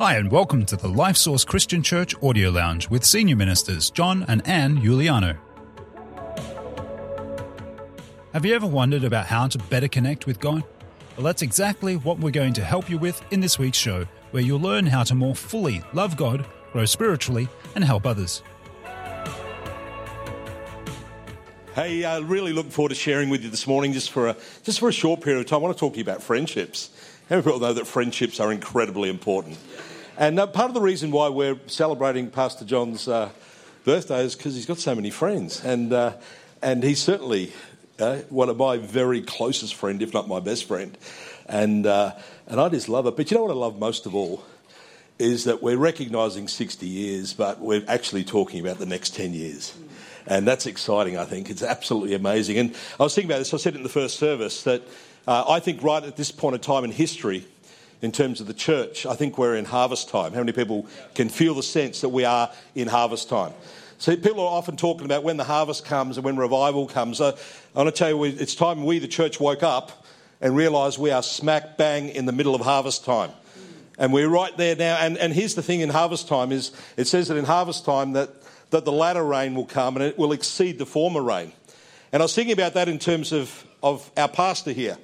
Hi, and welcome to the Life Source Christian Church Audio Lounge with Senior Ministers John and Anne Giuliano. Have you ever wondered about how to better connect with God? Well, that's exactly what we're going to help you with in this week's show, where you'll learn how to more fully love God, grow spiritually, and help others. Hey, I really look forward to sharing with you this morning, just for a just for a short period of time. I want to talk to you about friendships. Many people know that friendships are incredibly important? And uh, part of the reason why we're celebrating Pastor John's uh, birthday is because he's got so many friends, and uh, and he's certainly uh, one of my very closest friend, if not my best friend, and uh, and I just love it. But you know what I love most of all is that we're recognising 60 years, but we're actually talking about the next 10 years. And that's exciting, I think. It's absolutely amazing. And I was thinking about this, I said it in the first service, that uh, I think right at this point of time in history, in terms of the church. I think we're in harvest time. How many people can feel the sense that we are in harvest time? So people are often talking about when the harvest comes and when revival comes. I want to tell you, it's time we, the church, woke up and realised we are smack bang in the middle of harvest time. And we're right there now. And, and here's the thing in harvest time is it says that in harvest time that, that the latter rain will come and it will exceed the former rain. And I was thinking about that in terms of, of our pastor here,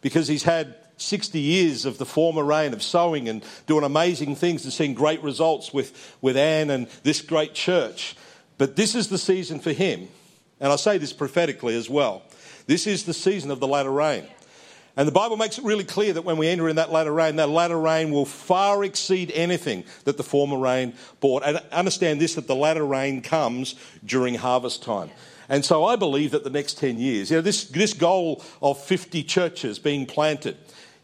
because he's had 60 years of the former rain of sowing and doing amazing things and seeing great results with, with Anne and this great church. But this is the season for him. And I say this prophetically as well. This is the season of the latter rain. And the Bible makes it really clear that when we enter in that latter rain, that latter rain will far exceed anything that the former rain brought. And understand this that the latter rain comes during harvest time. And so I believe that the next 10 years, you know, this, this goal of 50 churches being planted,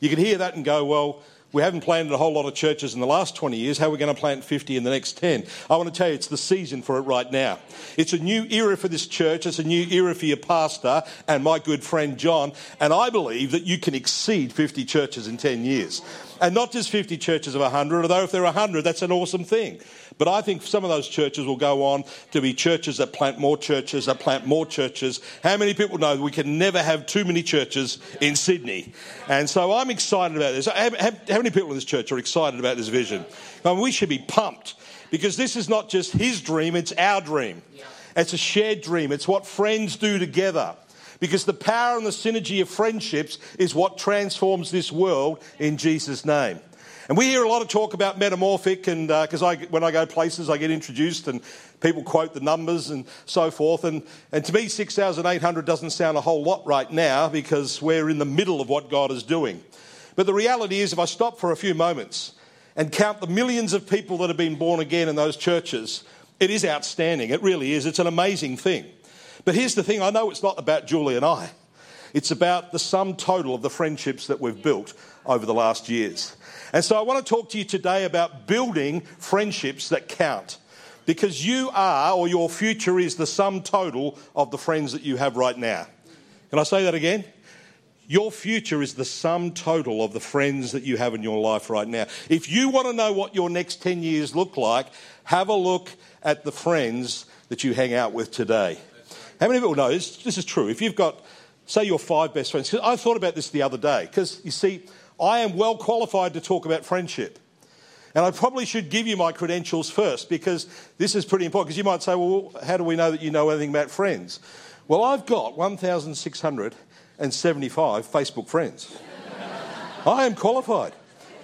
you can hear that and go, well, we haven't planted a whole lot of churches in the last 20 years. How are we going to plant 50 in the next 10? I want to tell you, it's the season for it right now. It's a new era for this church. It's a new era for your pastor and my good friend John. And I believe that you can exceed 50 churches in 10 years. And not just 50 churches of 100, although if there are 100, that's an awesome thing. But I think some of those churches will go on to be churches that plant more churches, that plant more churches. How many people know we can never have too many churches in Sydney? And so I'm excited about this. How, many people in this church are excited about this vision? I mean, we should be pumped because this is not just his dream, it's our dream. It's a shared dream. It's what friends do together. Because the power and the synergy of friendships is what transforms this world in Jesus' name. And we hear a lot of talk about metamorphic, and because uh, when I go places, I get introduced and people quote the numbers and so forth. And, and to me, 6,800 doesn't sound a whole lot right now because we're in the middle of what God is doing. But the reality is, if I stop for a few moments and count the millions of people that have been born again in those churches, it is outstanding. It really is. It's an amazing thing. But here's the thing I know it's not about Julie and I, it's about the sum total of the friendships that we've built over the last years. And so I want to talk to you today about building friendships that count. Because you are, or your future is, the sum total of the friends that you have right now. Can I say that again? Your future is the sum total of the friends that you have in your life right now. If you want to know what your next 10 years look like, have a look at the friends that you hang out with today. How many people know this? This is true. If you've got, say, your five best friends, I thought about this the other day, because you see, I am well qualified to talk about friendship. And I probably should give you my credentials first because this is pretty important. Because you might say, well, how do we know that you know anything about friends? Well, I've got 1,675 Facebook friends. I am qualified.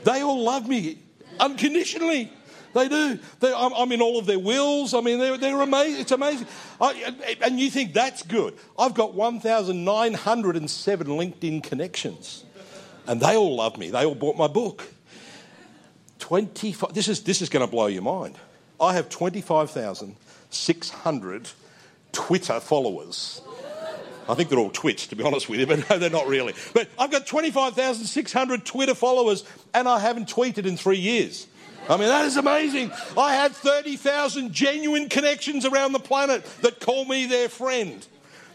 They all love me unconditionally. They do. They, I'm, I'm, in all of their wills. I mean, they're, they're amazing. It's amazing. I, and you think that's good. I've got 1,907 LinkedIn connections. And they all love me. They all bought my book. 25, this is, this is going to blow your mind. I have 25,600 Twitter followers. I think they're all twits, to be honest with you, but no, they're not really. But I've got 25,600 Twitter followers, and I haven't tweeted in three years. I mean, that is amazing. I have 30,000 genuine connections around the planet that call me their friend.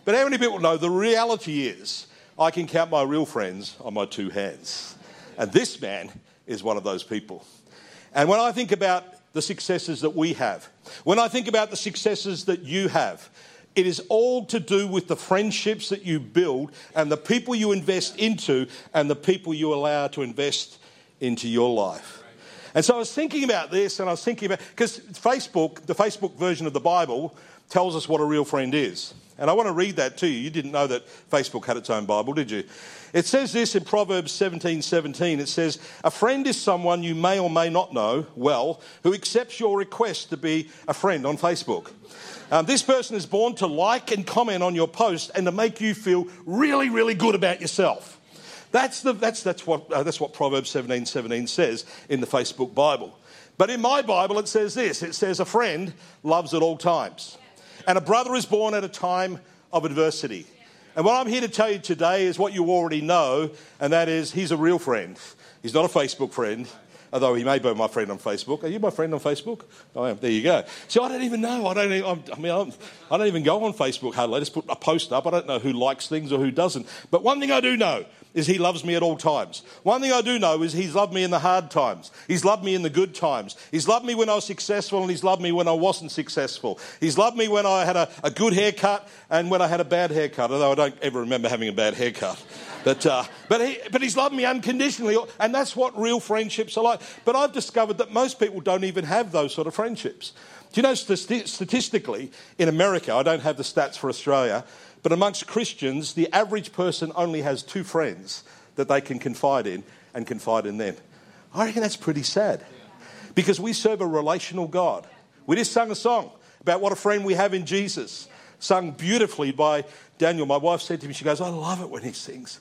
But how many people know the reality is I can count my real friends on my two hands. And this man is one of those people. And when I think about the successes that we have, when I think about the successes that you have, it is all to do with the friendships that you build and the people you invest into and the people you allow to invest into your life. And so I was thinking about this, and I was thinking about because Facebook, the Facebook version of the Bible, tells us what a real friend is. And I want to read that to you. You didn't know that Facebook had its own Bible, did you? It says this in Proverbs 17 17. It says, A friend is someone you may or may not know well who accepts your request to be a friend on Facebook. Um, this person is born to like and comment on your post and to make you feel really, really good about yourself. That's, the, that's, that's, what, uh, that's what Proverbs 17 17 says in the Facebook Bible. But in my Bible, it says this it says, A friend loves at all times. And a brother is born at a time of adversity. And what I'm here to tell you today is what you already know, and that is he's a real friend. He's not a Facebook friend, although he may be my friend on Facebook. Are you my friend on Facebook? I am. There you go. See, I don't even know. I don't. Even, I mean, I'm, I do not even go on Facebook hardly. I just put a post up. I don't know who likes things or who doesn't. But one thing I do know is he loves me at all times. One thing I do know is he's loved me in the hard times. He's loved me in the good times. He's loved me when I was successful and he's loved me when I wasn't successful. He's loved me when I had a, a good haircut and when I had a bad haircut, although I don't ever remember having a bad haircut. But, uh, but, he, but he's loved me unconditionally, and that's what real friendships are like. But I've discovered that most people don't even have those sort of friendships. Do you know, statistically, in America, I don't have the stats for Australia, but amongst Christians, the average person only has two friends that they can confide in and confide in them. I reckon that's pretty sad because we serve a relational God. We just sung a song about what a friend we have in Jesus, sung beautifully by Daniel. My wife said to me, She goes, I love it when he sings.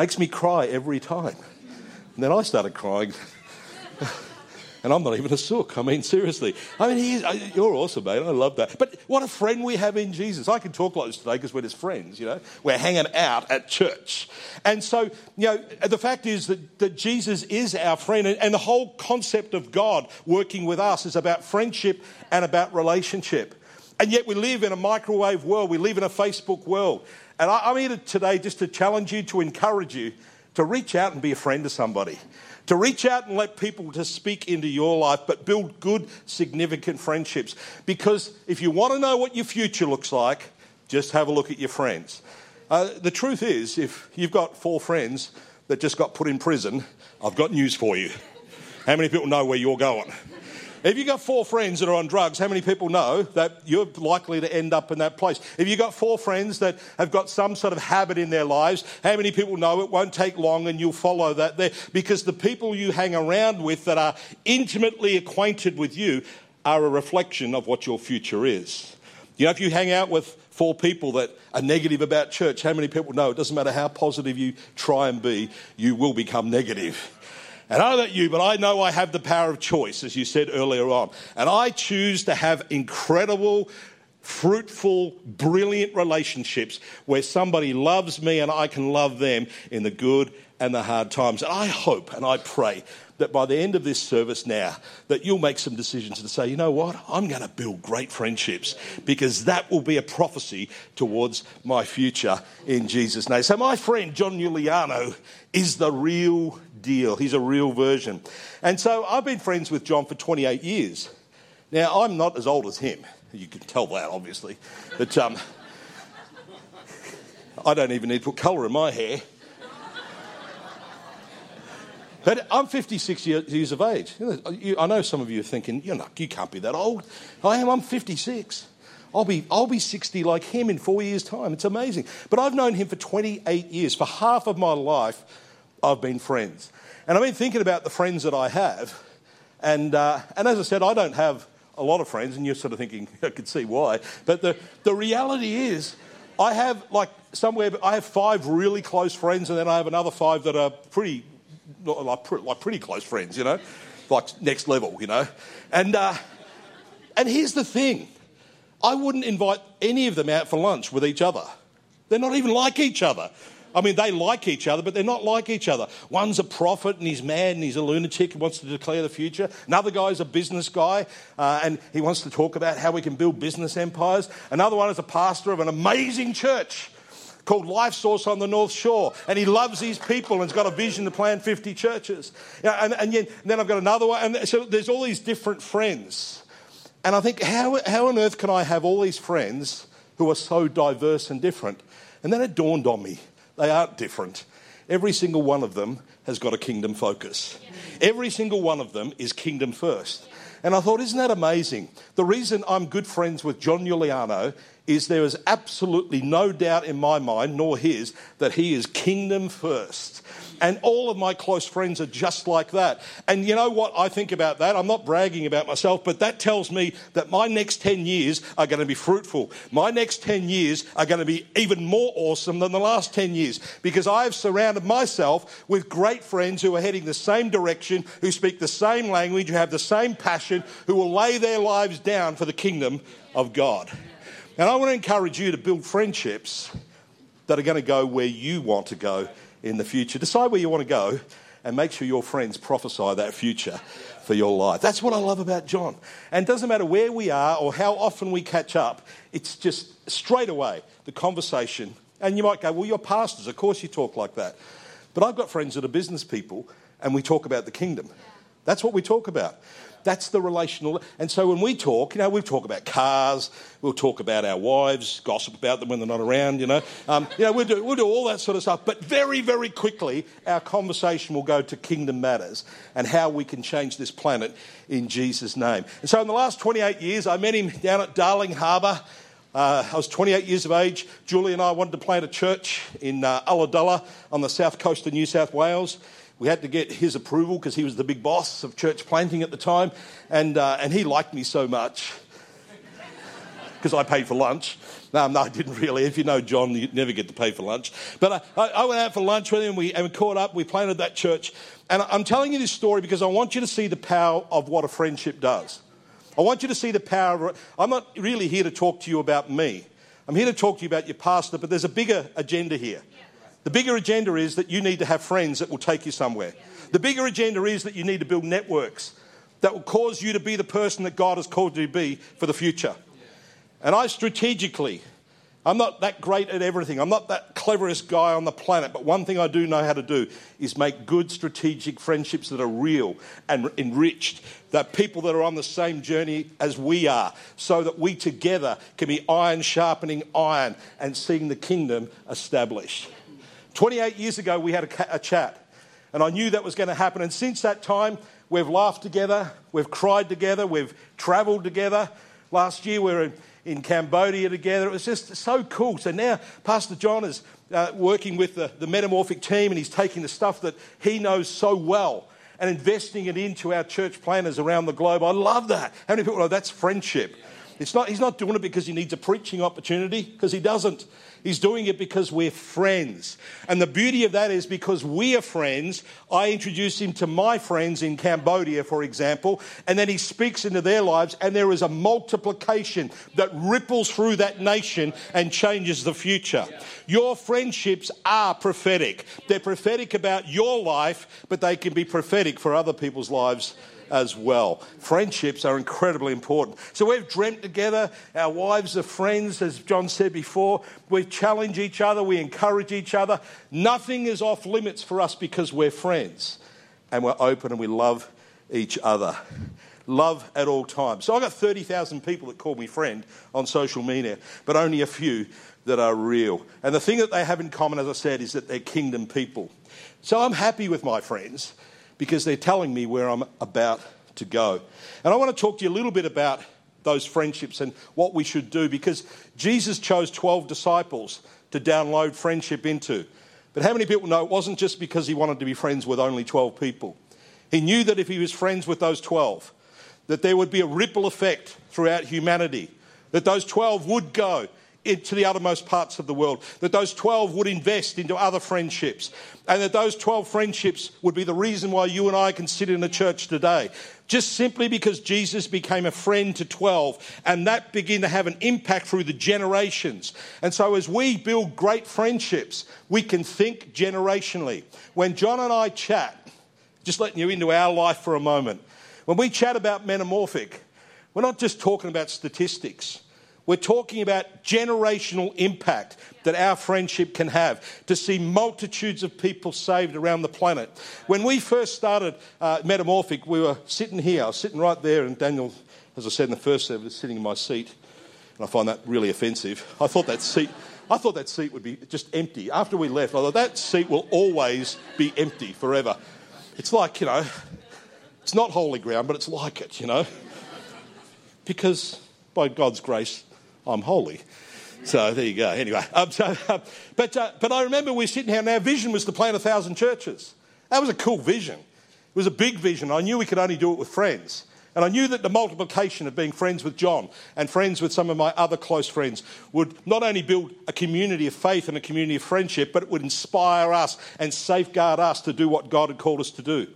Makes me cry every time. And then I started crying. And I'm not even a sook. I mean, seriously. I mean, he is, you're awesome, mate. I love that. But what a friend we have in Jesus. I can talk like this today because we're just friends, you know. We're hanging out at church. And so, you know, the fact is that, that Jesus is our friend. And, and the whole concept of God working with us is about friendship and about relationship. And yet we live in a microwave world. We live in a Facebook world. And I, I'm here today just to challenge you, to encourage you to reach out and be a friend to somebody to reach out and let people to speak into your life, but build good, significant friendships. Because if you want to know what your future looks like, just have a look at your friends. Uh, the truth is, if you've got four friends that just got put in prison, I've got news for you. How many people know where you're going? If you've got four friends that are on drugs, how many people know that you're likely to end up in that place? If you've got four friends that have got some sort of habit in their lives, how many people know it won't take long and you'll follow that there? Because the people you hang around with that are intimately acquainted with you are a reflection of what your future is. You know, if you hang out with four people that are negative about church, how many people know it doesn't matter how positive you try and be, you will become negative. And I don't know about you, but I know I have the power of choice, as you said earlier on. And I choose to have incredible, fruitful, brilliant relationships where somebody loves me and I can love them in the good and the hard times. And I hope and I pray that by the end of this service now, that you'll make some decisions to say, you know what, I'm going to build great friendships because that will be a prophecy towards my future in Jesus' name. So my friend John Giuliano is the real deal. He's a real version. And so I've been friends with John for 28 years. Now, I'm not as old as him. You can tell that, obviously. But um, I don't even need to put colour in my hair. But I'm 56 years of age. I know some of you are thinking, you're not, you can't be that old. I am, I'm 56. I'll be, I'll be 60 like him in four years' time. It's amazing. But I've known him for 28 years. For half of my life, I've been friends. And I've been thinking about the friends that I have. And, uh, and as I said, I don't have a lot of friends, and you're sort of thinking, I could see why. But the, the reality is, I have like somewhere, I have five really close friends, and then I have another five that are pretty, like, like pretty close friends, you know, like next level, you know. And, uh, and here's the thing I wouldn't invite any of them out for lunch with each other. They're not even like each other. I mean, they like each other, but they're not like each other. One's a prophet and he's mad and he's a lunatic and wants to declare the future. Another guy's a business guy uh, and he wants to talk about how we can build business empires. Another one is a pastor of an amazing church called Life Source on the North Shore. And he loves these people and has got a vision to plant 50 churches. and, and, and then I've got another one. And so there's all these different friends. And I think, how, how on earth can I have all these friends who are so diverse and different? And then it dawned on me they aren't different. every single one of them has got a kingdom focus. Every single one of them is kingdom first. And I thought, isn't that amazing? The reason I'm good friends with John Giuliano is there is absolutely no doubt in my mind, nor his, that he is kingdom first. And all of my close friends are just like that. And you know what I think about that? I'm not bragging about myself, but that tells me that my next 10 years are going to be fruitful. My next 10 years are going to be even more awesome than the last 10 years because I have surrounded myself with great friends who are heading the same direction, who speak the same language, who have the same passion, who will lay their lives down for the kingdom of God. And I want to encourage you to build friendships that are going to go where you want to go in the future. Decide where you want to go and make sure your friends prophesy that future for your life. That's what I love about John. And doesn't matter where we are or how often we catch up, it's just straight away the conversation. And you might go, Well, you're pastors, of course you talk like that. But I've got friends that are business people and we talk about the kingdom. That's what we talk about. That's the relational. And so when we talk, you know, we talk about cars, we'll talk about our wives, gossip about them when they're not around, you know. Um, you know, we'll do, we'll do all that sort of stuff. But very, very quickly, our conversation will go to kingdom matters and how we can change this planet in Jesus' name. And so in the last 28 years, I met him down at Darling Harbour. Uh, I was 28 years of age. Julie and I wanted to plant a church in uh, Ulladulla on the south coast of New South Wales. We had to get his approval because he was the big boss of church planting at the time. And, uh, and he liked me so much because I paid for lunch. No, no, I didn't really. If you know John, you never get to pay for lunch. But I, I went out for lunch with him and we, and we caught up. We planted that church. And I'm telling you this story because I want you to see the power of what a friendship does. I want you to see the power of. I'm not really here to talk to you about me. I'm here to talk to you about your pastor, but there's a bigger agenda here. The bigger agenda is that you need to have friends that will take you somewhere. The bigger agenda is that you need to build networks that will cause you to be the person that God has called you to be for the future. And I strategically, I'm not that great at everything. I'm not that cleverest guy on the planet, but one thing I do know how to do is make good strategic friendships that are real and enriched, that people that are on the same journey as we are, so that we together can be iron sharpening iron and seeing the kingdom established. 28 years ago, we had a, a chat, and I knew that was going to happen. And since that time, we've laughed together, we've cried together, we've traveled together. Last year, we were in, in Cambodia together. It was just so cool. So now, Pastor John is uh, working with the, the Metamorphic team, and he's taking the stuff that he knows so well and investing it into our church planners around the globe. I love that. How many people know that's friendship? It's not, he's not doing it because he needs a preaching opportunity, because he doesn't. He's doing it because we're friends. And the beauty of that is because we are friends, I introduce him to my friends in Cambodia, for example, and then he speaks into their lives, and there is a multiplication that ripples through that nation and changes the future. Your friendships are prophetic. They're prophetic about your life, but they can be prophetic for other people's lives as well. Friendships are incredibly important. So we've dreamt together. Our wives are friends, as John said before. We challenge each other, we encourage each other. Nothing is off limits for us because we're friends and we're open and we love each other. Love at all times. So I've got 30,000 people that call me friend on social media, but only a few that are real. And the thing that they have in common, as I said, is that they're kingdom people. So I'm happy with my friends because they're telling me where I'm about to go. And I want to talk to you a little bit about those friendships and what we should do because Jesus chose 12 disciples to download friendship into. But how many people know it wasn't just because he wanted to be friends with only 12 people? He knew that if he was friends with those 12, that there would be a ripple effect throughout humanity, that those 12 would go into the uttermost parts of the world, that those 12 would invest into other friendships, and that those 12 friendships would be the reason why you and I can sit in a church today. Just simply because Jesus became a friend to 12, and that began to have an impact through the generations. And so, as we build great friendships, we can think generationally. When John and I chat, just letting you into our life for a moment, when we chat about metamorphic, we're not just talking about statistics. We're talking about generational impact that our friendship can have to see multitudes of people saved around the planet. When we first started uh, Metamorphic, we were sitting here. I was sitting right there, and Daniel, as I said in the first service, sitting in my seat. And I find that really offensive. I thought that seat. I thought that seat would be just empty. After we left, I thought that seat will always be empty forever. It's like, you know, it's not holy ground, but it's like it, you know. Because by God's grace, I'm holy. So there you go. Anyway, um, so, uh, but, uh, but I remember we were sitting here and our vision was to plant a thousand churches. That was a cool vision. It was a big vision. I knew we could only do it with friends. And I knew that the multiplication of being friends with John and friends with some of my other close friends would not only build a community of faith and a community of friendship, but it would inspire us and safeguard us to do what God had called us to do.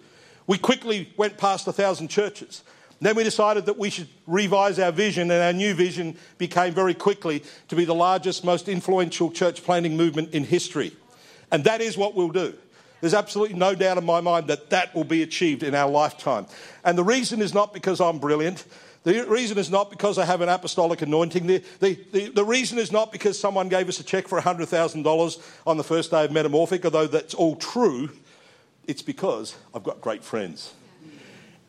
We quickly went past a thousand churches. Then we decided that we should revise our vision, and our new vision became very quickly to be the largest, most influential church planting movement in history. And that is what we'll do. There's absolutely no doubt in my mind that that will be achieved in our lifetime. And the reason is not because I'm brilliant. The reason is not because I have an apostolic anointing. The, the, the, the reason is not because someone gave us a check for $100,000 on the first day of Metamorphic, although that's all true. It's because I've got great friends.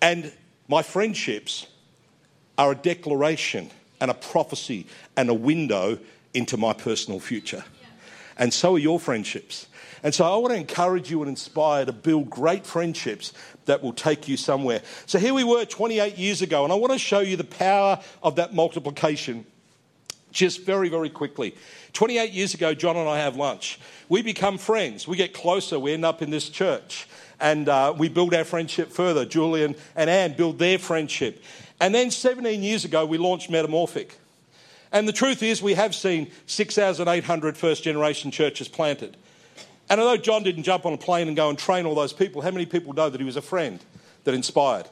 And my friendships are a declaration and a prophecy and a window into my personal future. And so are your friendships. And so I want to encourage you and inspire to build great friendships that will take you somewhere. So here we were 28 years ago, and I want to show you the power of that multiplication just very, very quickly. 28 years ago, John and I have lunch. We become friends. We get closer. We end up in this church and uh, we build our friendship further. Julian and Anne build their friendship. And then 17 years ago, we launched Metamorphic. And the truth is, we have seen 6,800 first generation churches planted. And although John didn't jump on a plane and go and train all those people, how many people know that he was a friend that inspired?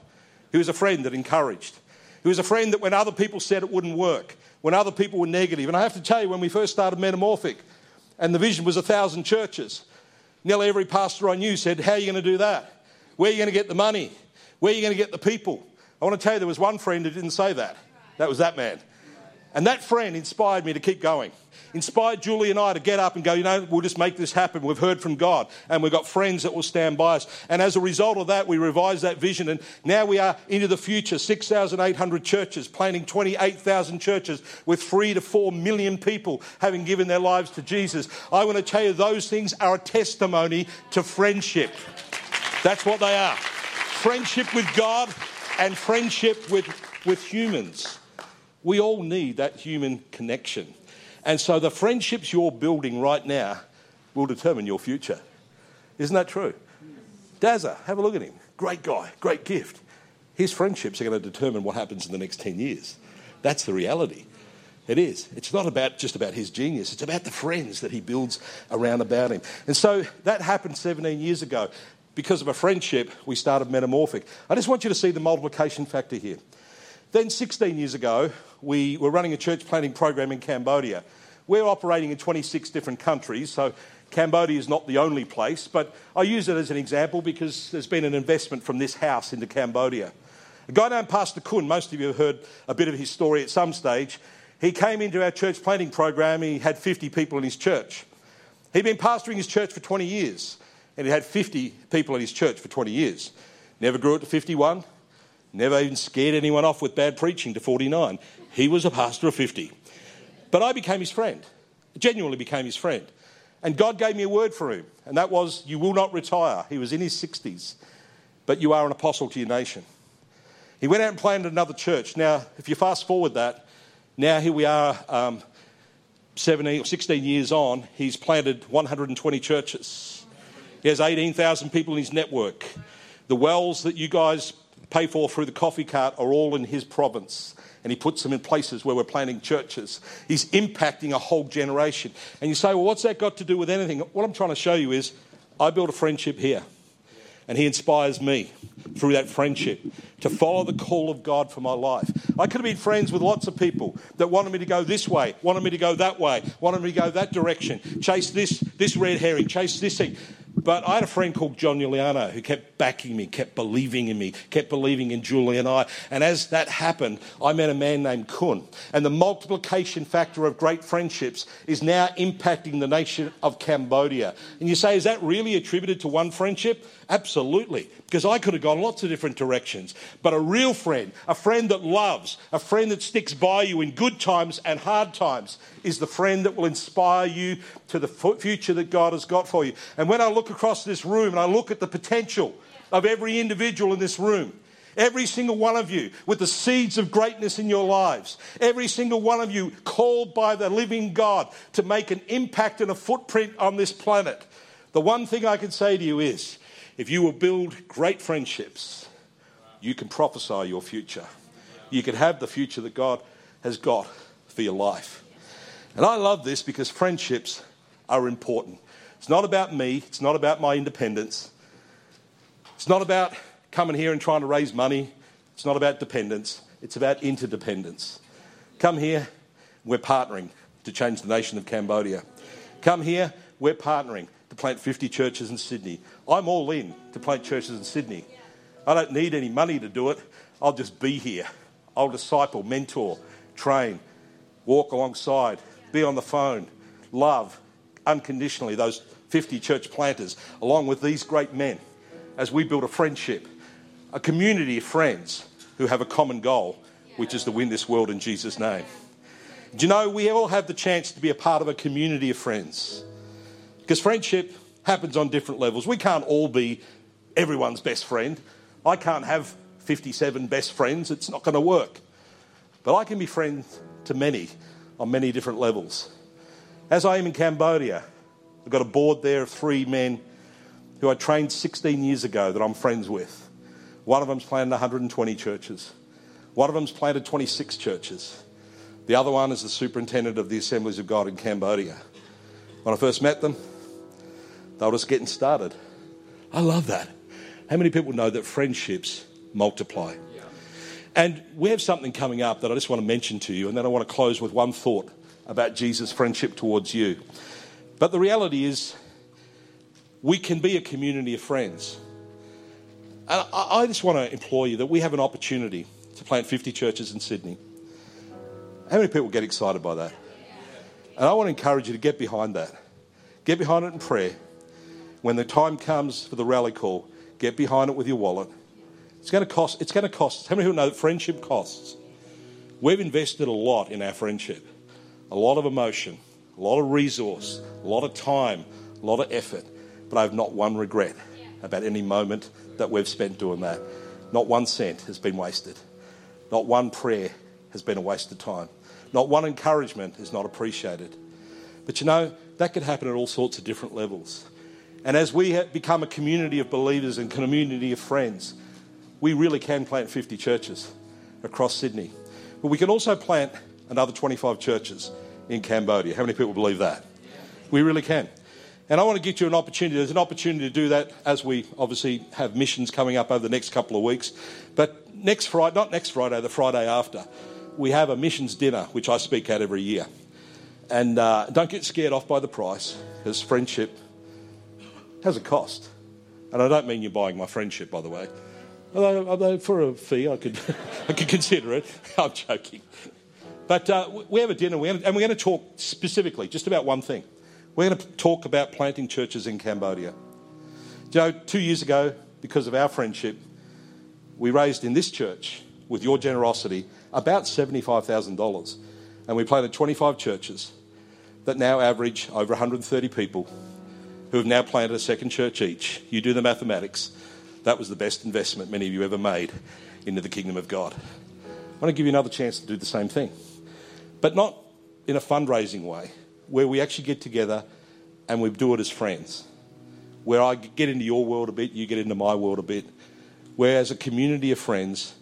He was a friend that encouraged. He was a friend that when other people said it wouldn't work, when other people were negative, and I have to tell you, when we first started Metamorphic, and the vision was a thousand churches, Nearly every pastor I knew said, How are you going to do that? Where are you going to get the money? Where are you going to get the people? I want to tell you, there was one friend who didn't say that. That was that man. And that friend inspired me to keep going inspired Julie and I to get up and go, you know, we'll just make this happen. We've heard from God and we've got friends that will stand by us. And as a result of that, we revised that vision and now we are into the future 6,800 churches, planting 28,000 churches with three to four million people having given their lives to Jesus. I want to tell you, those things are a testimony to friendship. That's what they are friendship with God and friendship with, with humans. We all need that human connection. And so the friendships you're building right now will determine your future. Isn't that true? Dazza, have a look at him. Great guy, great gift. His friendships are going to determine what happens in the next 10 years. That's the reality. It is. It's not about just about his genius. It's about the friends that he builds around about him. And so that happened 17 years ago. Because of a friendship, we started Metamorphic. I just want you to see the multiplication factor here. Then, 16 years ago, we were running a church planting program in Cambodia. We're operating in 26 different countries, so Cambodia is not the only place, but I use it as an example because there's been an investment from this house into Cambodia. A guy named Pastor Kun, most of you have heard a bit of his story at some stage. He came into our church planting program, he had 50 people in his church. He'd been pastoring his church for 20 years, and he had 50 people in his church for 20 years. Never grew it to 51, Never even scared anyone off with bad preaching to 49. He was a pastor of 50. But I became his friend, genuinely became his friend. And God gave me a word for him, and that was, You will not retire. He was in his 60s, but you are an apostle to your nation. He went out and planted another church. Now, if you fast forward that, now here we are, um, 17 or 16 years on, he's planted 120 churches. He has 18,000 people in his network. The wells that you guys pay for through the coffee cart are all in his province. And he puts them in places where we're planting churches. He's impacting a whole generation. And you say, well, what's that got to do with anything? What I'm trying to show you is I built a friendship here. And he inspires me through that friendship to follow the call of God for my life. I could have been friends with lots of people that wanted me to go this way, wanted me to go that way, wanted me to go that direction, chase this, this red herring, chase this thing. But I had a friend called John Giuliano who kept backing me, kept believing in me, kept believing in Julie and I. And as that happened, I met a man named Kun. And the multiplication factor of great friendships is now impacting the nation of Cambodia. And you say, is that really attributed to one friendship? Absolutely, because I could have gone lots of different directions. But a real friend, a friend that loves, a friend that sticks by you in good times and hard times, is the friend that will inspire you to the future that God has got for you. And when I look across this room and I look at the potential of every individual in this room, Every single one of you with the seeds of greatness in your lives. Every single one of you called by the living God to make an impact and a footprint on this planet. The one thing I can say to you is if you will build great friendships, you can prophesy your future. You can have the future that God has got for your life. And I love this because friendships are important. It's not about me, it's not about my independence, it's not about coming here and trying to raise money, it's not about dependence, it's about interdependence. Come here, we're partnering to change the nation of Cambodia. Come here, we're partnering to plant 50 churches in Sydney. I'm all in to plant churches in Sydney. I don't need any money to do it. I'll just be here. I'll disciple, mentor, train, walk alongside, be on the phone, love unconditionally those 50 church planters, along with these great men, as we build a friendship, a community of friends who have a common goal, which is to win this world in Jesus' name. Do you know we all have the chance to be a part of a community of friends? Because friendship happens on different levels. We can't all be everyone's best friend. I can't have 57 best friends, it's not going to work. But I can be friends to many on many different levels. As I am in Cambodia, I've got a board there of three men who I trained 16 years ago that I'm friends with. One of them's planted 120 churches. One of them's planted 26 churches. The other one is the superintendent of the Assemblies of God in Cambodia. When I first met them, they were just getting started. I love that. How many people know that friendships multiply? And we have something coming up that I just want to mention to you, and then I want to close with one thought about Jesus' friendship towards you. But the reality is, we can be a community of friends. And I just want to implore you that we have an opportunity to plant 50 churches in Sydney. How many people get excited by that? And I want to encourage you to get behind that. Get behind it in prayer. When the time comes for the rally call, get behind it with your wallet. It's going to cost. It's going to cost. How many people know that friendship costs? We've invested a lot in our friendship, a lot of emotion, a lot of resource, a lot of time, a lot of effort. But I have not one regret about any moment that we've spent doing that. Not one cent has been wasted. Not one prayer has been a waste of time. Not one encouragement is not appreciated. But you know, that could happen at all sorts of different levels. And as we become a community of believers and community of friends, we really can plant 50 churches across Sydney. But we can also plant another 25 churches in Cambodia. How many people believe that? We really can. And I want to get you an opportunity. There's an opportunity to do that as we obviously have missions coming up over the next couple of weeks. But next Friday, not next Friday, the Friday after, we have a missions dinner, which I speak at every year. And uh, don't get scared off by the price, because friendship has a cost. And I don't mean you're buying my friendship, by the way. Although, although for a fee, I could, I could consider it. I'm joking. But uh, we have a dinner, and we're going to talk specifically just about one thing. We're going to talk about planting churches in Cambodia. You know, two years ago, because of our friendship, we raised in this church, with your generosity, about $75,000. And we planted 25 churches that now average over 130 people who have now planted a second church each. You do the mathematics. That was the best investment many of you ever made into the kingdom of God. I want to give you another chance to do the same thing, but not in a fundraising way, where we actually get together and we do it as friends. Where I get into your world a bit, you get into my world a bit. Where, as a community of friends,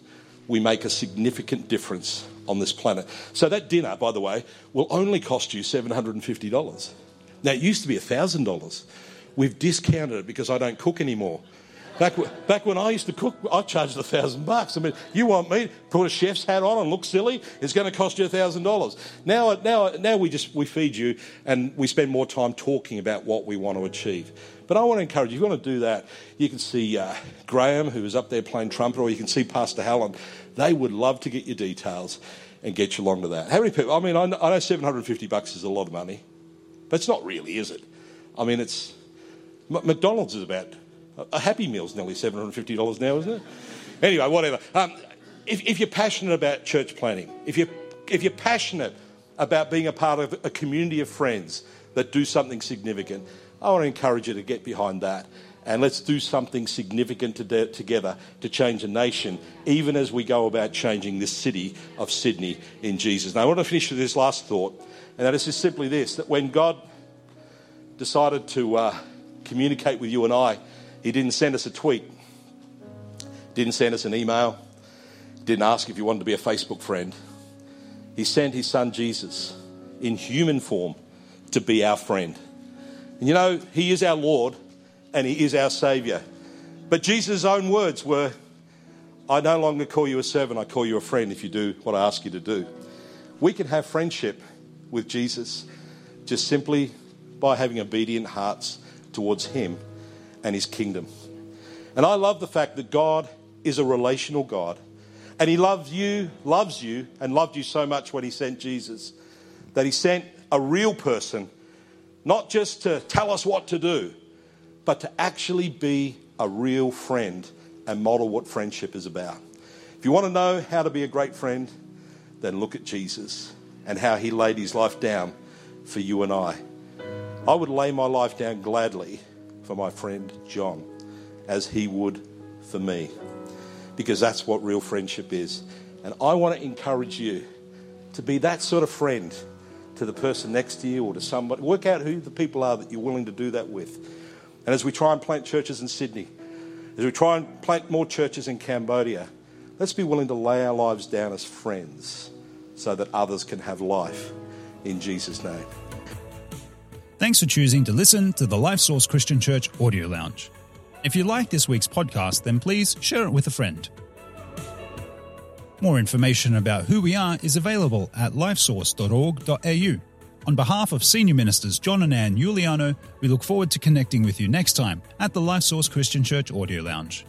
we make a significant difference on this planet. So, that dinner, by the way, will only cost you $750. Now, it used to be $1,000. We've discounted it because I don't cook anymore. Back, back when I used to cook, I charged a thousand bucks. I mean, you want me to put a chef's hat on and look silly? It's going to cost you a thousand dollars. Now, now, now we just we feed you and we spend more time talking about what we want to achieve. But I want to encourage you. If you want to do that, you can see uh, Graham, who is up there playing trumpet, or you can see Pastor Helen. They would love to get your details and get you along to that. How many people? I mean, I know, I know 750 bucks is a lot of money, but it's not really, is it? I mean, it's McDonald's is about a Happy Meal's nearly $750 now, isn't it? Anyway, whatever. Um, if, if, you're passionate about church planning, if you're, if you're passionate about being a part of a community of friends that do something significant, I want to encourage you to get behind that. And let's do something significant to de- together to change a nation, even as we go about changing this city of Sydney in Jesus. Now, I want to finish with this last thought, and that is just simply this that when God decided to uh, communicate with you and I he didn't send us a tweet, didn't send us an email, didn't ask if you wanted to be a Facebook friend. He sent his son Jesus in human form to be our friend. And you know, he is our Lord and he is our Savior. But Jesus' own words were, I no longer call you a servant, I call you a friend if you do what I ask you to do. We can have friendship with Jesus just simply by having obedient hearts towards him and his kingdom. And I love the fact that God is a relational God. And he loves you, loves you, and loved you so much when he sent Jesus that he sent a real person, not just to tell us what to do, but to actually be a real friend and model what friendship is about. If you want to know how to be a great friend, then look at Jesus and how he laid his life down for you and I. I would lay my life down gladly for my friend John as he would for me. Because that's what real friendship is. And I want to encourage you to be that sort of friend to the person next to you or to somebody. Work out who the people are that you're willing to do that with. And as we try and plant churches in Sydney, as we try and plant more churches in Cambodia, let's be willing to lay our lives down as friends so that others can have life in Jesus' name. Thanks for choosing to listen to the Life Source Christian Church Audio Lounge. If you like this week's podcast, then please share it with a friend. More information about who we are is available at lifesource.org.au. On behalf of Senior Ministers John and Ann Giuliano, we look forward to connecting with you next time at the Life Source Christian Church Audio Lounge.